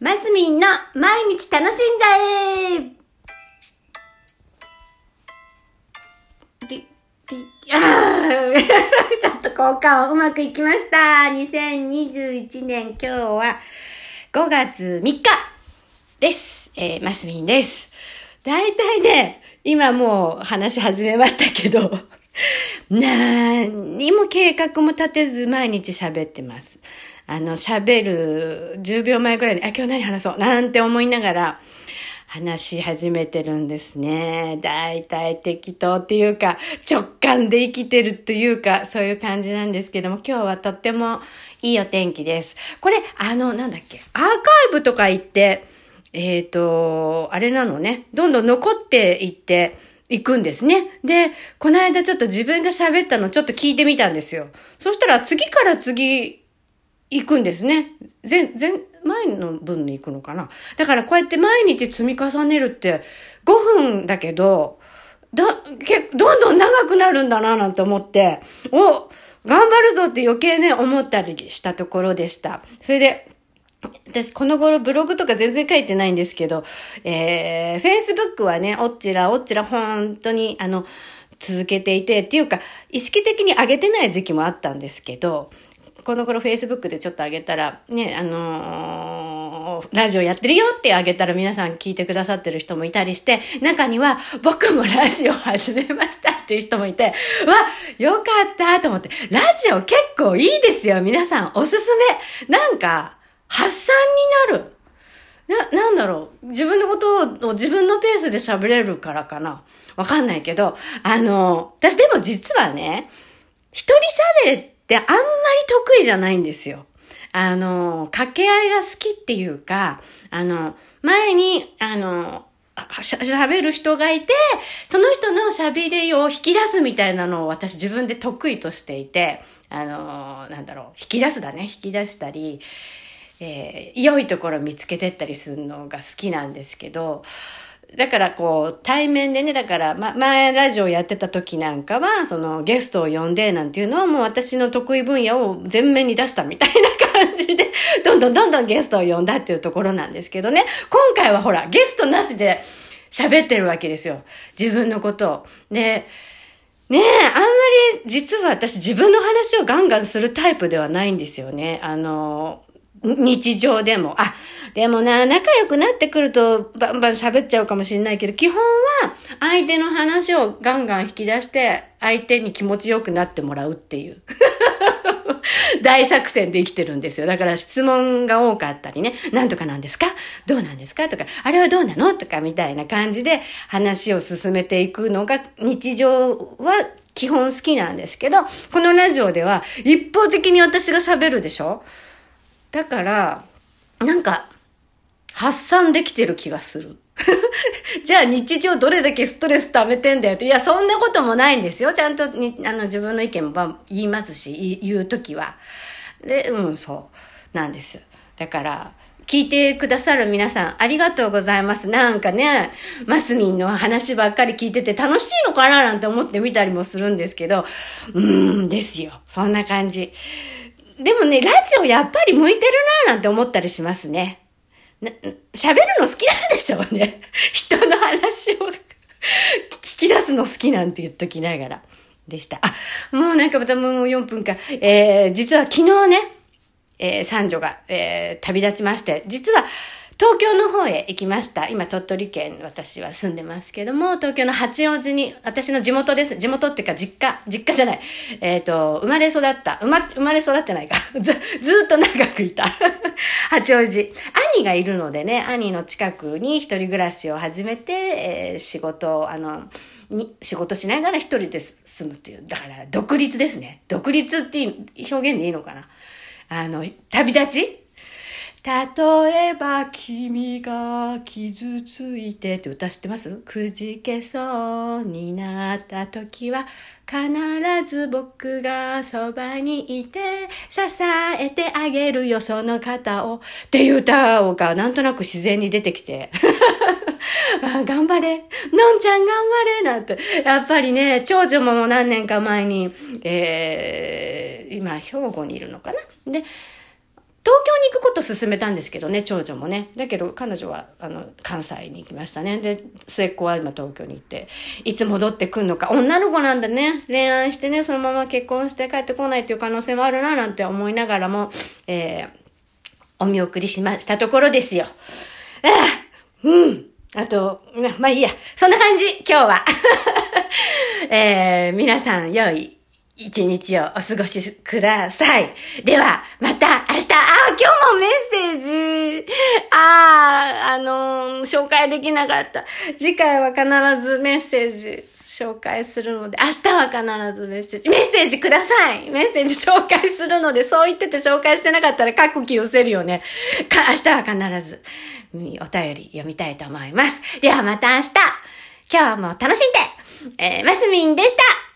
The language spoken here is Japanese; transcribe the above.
マスミンの毎日楽しんじゃえで、で、あー ちょっと交換うまくいきました。2021年今日は5月3日です。えー、マスミンです。だいたいね、今もう話し始めましたけど、何にも計画も立てず毎日喋ってます。あの、喋る10秒前くらいに、あ、今日何話そうなんて思いながら話し始めてるんですね。だいたい適当っていうか、直感で生きてるというか、そういう感じなんですけども、今日はとってもいいお天気です。これ、あの、なんだっけ、アーカイブとか行って、えっ、と、あれなのね、どんどん残っていって、行くんですね。で、この間ちょっと自分が喋ったのちょっと聞いてみたんですよ。そしたら次から次行くんですね。前、前、前の分に行くのかな。だからこうやって毎日積み重ねるって5分だけど、だ、け、どんどん長くなるんだななんて思って、お、頑張るぞって余計ね、思ったりしたところでした。それで、私この頃ブログとか全然書いてないんですけど、えー、Facebook はね、おっちらおっちら本当にあの、続けていて、っていうか、意識的に上げてない時期もあったんですけど、この頃 Facebook でちょっと上げたら、ね、あのーラジオやってるよって上げたら皆さん聞いてくださってる人もいたりして、中には僕もラジオ始めましたっていう人もいて、わ、よかったと思って、ラジオ結構いいですよ皆さんおすすめなんか、発散になる。な、なんだろう。自分のことを自分のペースで喋れるからかな。わかんないけど、あの、私でも実はね、一人喋れってあんまり得意じゃないんですよ。あの、掛け合いが好きっていうか、あの、前に、あの、あしゃ喋る人がいて、その人の喋りを引き出すみたいなのを私自分で得意としていて、あの、なんだろう、引き出すだね、引き出したり、えー良いところ見つけてったりするのが好きなんですけど、だからこう、対面でね、だから、ま、前ラジオやってた時なんかは、そのゲストを呼んでなんていうのはもう私の得意分野を前面に出したみたいな感じで、どんどんどんどんゲストを呼んだっていうところなんですけどね、今回はほら、ゲストなしで喋ってるわけですよ。自分のことを。で、ねえ、あんまり実は私自分の話をガンガンするタイプではないんですよね。あの、日常でも。あ、でもな、仲良くなってくるとバンバン喋っちゃうかもしれないけど、基本は相手の話をガンガン引き出して、相手に気持ちよくなってもらうっていう。大作戦で生きてるんですよ。だから質問が多かったりね、なんとかなんですか？どうなんですか？とか、あれはどうなの？とかみたいな感じで話を進めていくのが日常は基本好きなんですけど、このラジオでは一方的に私が喋るでしょ？だから、なんか、発散できてる気がする。じゃあ日常どれだけストレス溜めてんだよって。いや、そんなこともないんですよ。ちゃんとにあの自分の意見も言いますし、言うときは。で、うん、そう。なんです。だから、聞いてくださる皆さん、ありがとうございます。なんかね、マスミンの話ばっかり聞いてて楽しいのかななんて思ってみたりもするんですけど、うーん、ですよ。そんな感じ。でもね、ラジオやっぱり向いてるなぁなんて思ったりしますね。喋るの好きなんでしょうね。人の話を聞き出すの好きなんて言っときながら。でした。あ、もうなんかまたもう4分か。えー、実は昨日ね、えー、三女が、えー、旅立ちまして、実は東京の方へ行きました。今、鳥取県、私は住んでますけども、東京の八王子に、私の地元です。地元っていうか、実家、実家じゃない。えっ、と、生まれ育った、生ま、生まれ育ってないか。ず、ずっと長くいた。八王子。兄がいるのでね、兄の近くに一人暮らしを始めて、えー仕事を、あの、に、仕事しながら一人で住むという、だから、独立ですね。独立っていう表現でいいのかな。あの、旅立ち例えば君が傷ついてって歌知ってます？くじけそうになった時は必ず僕がそばにいて支えてあげるよその方をっていう歌がなんとなく自然に出てきて。あ 頑張れ。のんちゃん頑張れなんて。やっぱりね長女も何年か前に、えー、今兵庫にいるのかな？で東京に行くこと勧めたんですけどね、長女もね。だけど彼女は、あの、関西に行きましたね。で、末っ子は今東京に行って、いつ戻ってくんのか。女の子なんだね。恋愛してね、そのまま結婚して帰ってこないっていう可能性もあるな、なんて思いながらも、えー、お見送りしましたところですよ。ああ、うん。あと、まあいいや。そんな感じ、今日は。えー、皆さん、良い一日をお過ごしください。では、また明日、メッセージ、ああ、あのー、紹介できなかった。次回は必ずメッセージ紹介するので、明日は必ずメッセージ、メッセージくださいメッセージ紹介するので、そう言ってて紹介してなかったら書く気をせるよね。か、明日は必ず、お便り読みたいと思います。ではまた明日今日も楽しんでえー、マスミンでした